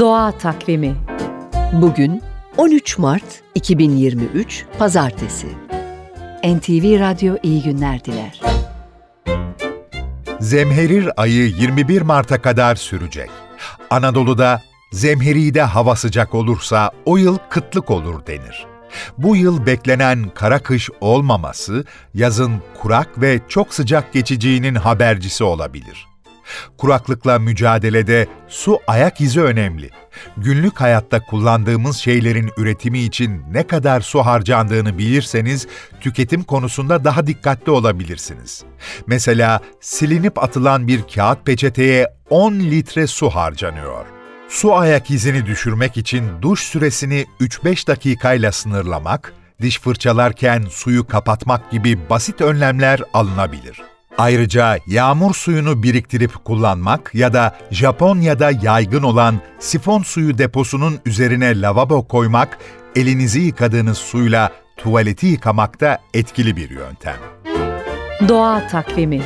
Doğa Takvimi Bugün 13 Mart 2023 Pazartesi. NTV Radyo iyi günler diler. Zemherir ayı 21 Mart'a kadar sürecek. Anadolu'da zemheride hava sıcak olursa o yıl kıtlık olur denir. Bu yıl beklenen kara kış olmaması yazın kurak ve çok sıcak geçeceğinin habercisi olabilir. Kuraklıkla mücadelede su ayak izi önemli. Günlük hayatta kullandığımız şeylerin üretimi için ne kadar su harcandığını bilirseniz tüketim konusunda daha dikkatli olabilirsiniz. Mesela silinip atılan bir kağıt peçeteye 10 litre su harcanıyor. Su ayak izini düşürmek için duş süresini 3-5 dakikayla sınırlamak, diş fırçalarken suyu kapatmak gibi basit önlemler alınabilir. Ayrıca yağmur suyunu biriktirip kullanmak ya da Japonya'da yaygın olan sifon suyu deposunun üzerine lavabo koymak, elinizi yıkadığınız suyla tuvaleti yıkamakta etkili bir yöntem. Doğa Takvimi